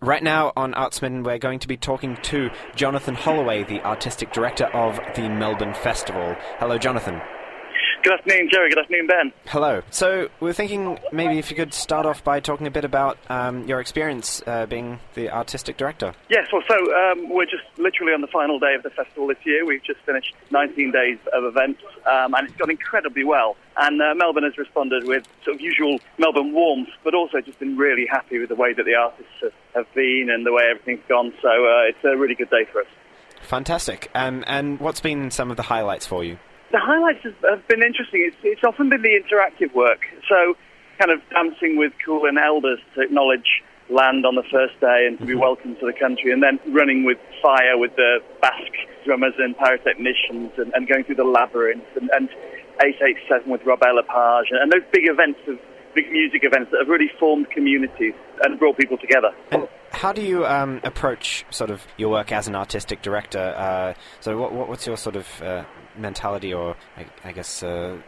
Right now on Artsman, we're going to be talking to Jonathan Holloway, the artistic director of the Melbourne Festival. Hello, Jonathan. Good afternoon, Jerry. Good afternoon, Ben. Hello. So, we are thinking maybe if you could start off by talking a bit about um, your experience uh, being the artistic director. Yes, well, so um, we're just literally on the final day of the festival this year. We've just finished 19 days of events, um, and it's gone incredibly well. And uh, Melbourne has responded with sort of usual Melbourne warmth, but also just been really happy with the way that the artists have, have been and the way everything's gone. So uh, it's a really good day for us. Fantastic. Um, and what's been some of the highlights for you? The highlights have been interesting. It's, it's often been the interactive work. So, kind of dancing with Kulin elders to acknowledge land on the first day and to be mm-hmm. welcomed to the country, and then running with fire with the Basque drummers and pyrotechnicians, and, and going through the labyrinth, and, and 887 with Rob Lepage, and, and those big events of big music events that have really formed communities and brought people together. And how do you um, approach sort of your work as an artistic director? Uh, so, what, what's your sort of uh, mentality, or I, I guess uh,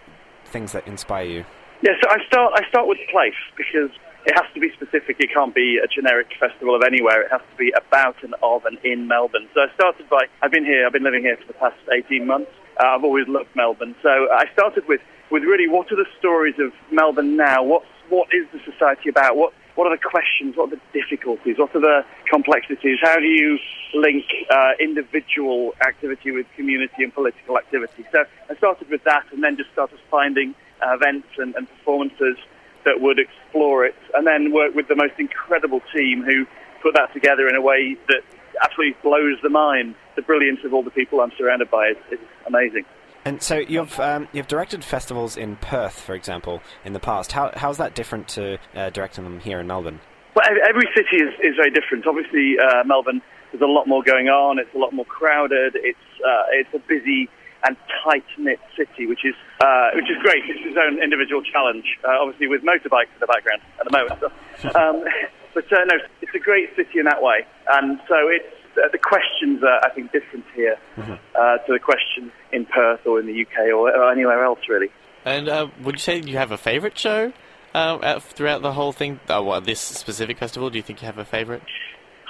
things that inspire you? Yeah, so I start I start with place because it has to be specific. It can't be a generic festival of anywhere. It has to be about and of and in Melbourne. So I started by I've been here. I've been living here for the past 18 months. Uh, I've always loved Melbourne. So I started with with really what are the stories of Melbourne now? What what is the society about? What what are the questions? What are the difficulties? What are the complexities? How do you link uh, individual activity with community and political activity? So I started with that and then just started finding uh, events and, and performances that would explore it and then work with the most incredible team who put that together in a way that absolutely blows the mind. The brilliance of all the people I'm surrounded by is, is amazing. And so you've um, you've directed festivals in Perth, for example, in the past. How how's that different to uh, directing them here in Melbourne? Well, every city is, is very different. Obviously, uh, Melbourne there's a lot more going on. It's a lot more crowded. It's uh, it's a busy and tight knit city, which is uh, which is great. It's its own individual challenge. Uh, obviously, with motorbikes in the background at the moment. So, um, but uh, no, it's a great city in that way, and so it's the questions are, I think, different here mm-hmm. uh, to the questions in Perth or in the UK or, or anywhere else, really. And uh, would you say you have a favourite show uh, throughout the whole thing? Uh, well, this specific festival, do you think you have a favourite?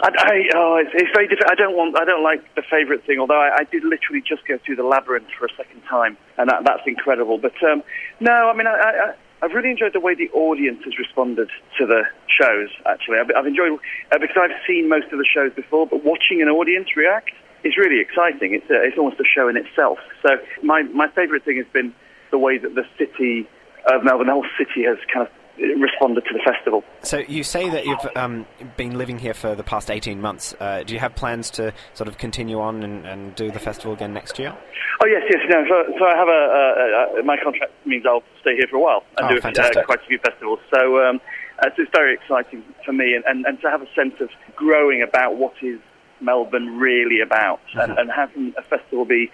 I, I, oh, it's, it's, very different. I don't want. I don't like the favourite thing. Although I, I, did literally just go through the labyrinth for a second time, and that, that's incredible. But um, no, I mean, I, I've really enjoyed the way the audience has responded to the shows. Actually, I've, I've enjoyed uh, because I've seen most of the shows before, but watching an audience react is really exciting. It's a, it's almost a show in itself. So my my favourite thing has been the way that the city of Melbourne, the whole city, has kind of responded to the festival. So you say that you've um, been living here for the past 18 months. Uh, do you have plans to sort of continue on and, and, do the festival again next year? Oh yes, yes. No, so, so I have a, a, a, my contract means I'll stay here for a while and oh, do uh, quite a few festivals. So, um, uh, so it's very exciting for me and, and, and, to have a sense of growing about what is Melbourne really about mm-hmm. and, and having a festival be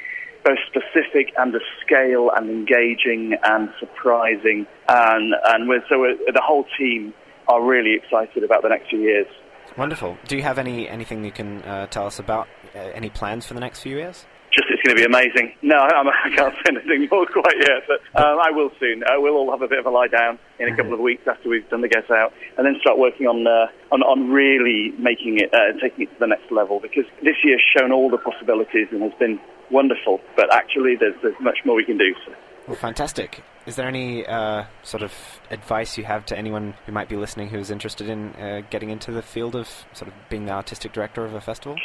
both specific and the scale and engaging and surprising. And, and we're, so we're, the whole team are really excited about the next few years. Wonderful. Do you have any anything you can uh, tell us about uh, any plans for the next few years? Just it's going to be amazing. No, I'm, I can not say anything more quite yet, but um, I will soon. Uh, we'll all have a bit of a lie down in a couple of weeks after we've done the Get Out, and then start working on uh, on, on really making it, uh, taking it to the next level. Because this year's shown all the possibilities and has been wonderful. But actually, there's, there's much more we can do. So. Well, fantastic. Is there any uh, sort of advice you have to anyone who might be listening who is interested in uh, getting into the field of sort of being the artistic director of a festival?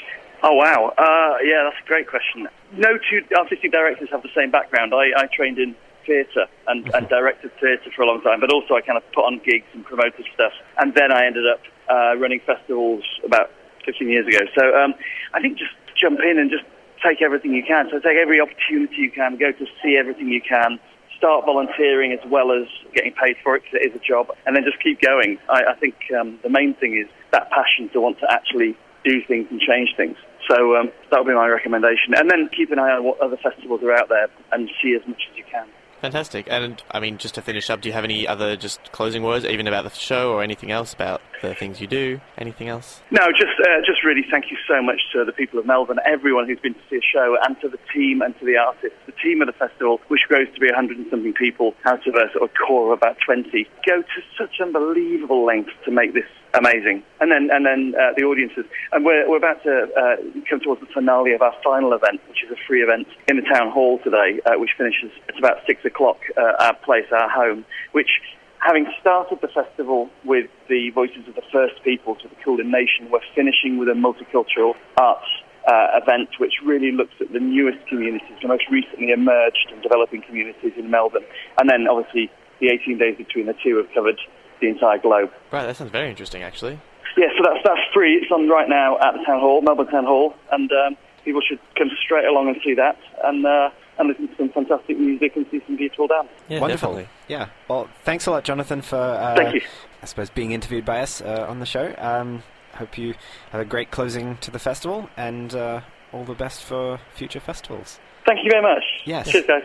Oh wow, uh, yeah, that's a great question. No two artistic directors have the same background. I, I trained in theatre and, and directed theatre for a long time, but also I kind of put on gigs and promoted stuff. And then I ended up uh, running festivals about 15 years ago. So um, I think just jump in and just take everything you can. So take every opportunity you can, go to see everything you can, start volunteering as well as getting paid for it because it is a job, and then just keep going. I, I think um, the main thing is that passion to want to actually do things and change things. So um, that would be my recommendation. And then keep an eye on what other festivals are out there and see as much as you can. Fantastic. And I mean, just to finish up, do you have any other just closing words, even about the show or anything else about the things you do? Anything else? No, just uh, just really thank you so much to the people of Melbourne, everyone who's been to see a show, and to the team and to the artists. The team of the festival, which grows to be 100 and something people out of a sort of core of about 20, go to such unbelievable lengths to make this amazing. And then and then uh, the audiences. And we're we're about to uh, come towards the finale of our final event, which is a free event in the town hall today, uh, which finishes at about six o'clock. Uh, our place, our home, which. Having started the festival with the Voices of the First Peoples of the Kulin Nation, we're finishing with a multicultural arts uh, event which really looks at the newest communities, the most recently emerged and developing communities in Melbourne. And then obviously the 18 days between the two have covered the entire globe. Right, that sounds very interesting, actually. Yeah, so that's, that's free. It's on right now at the Town Hall, Melbourne Town Hall, and um, people should come straight along and see that and, uh, and listen to some fantastic music and see some beautiful dance. Yeah, Wonderful. definitely. Yeah. Well, thanks a lot, Jonathan, for uh, Thank you. I suppose being interviewed by us uh, on the show. Um, hope you have a great closing to the festival and uh, all the best for future festivals. Thank you very much. Yes. Cheers, guys.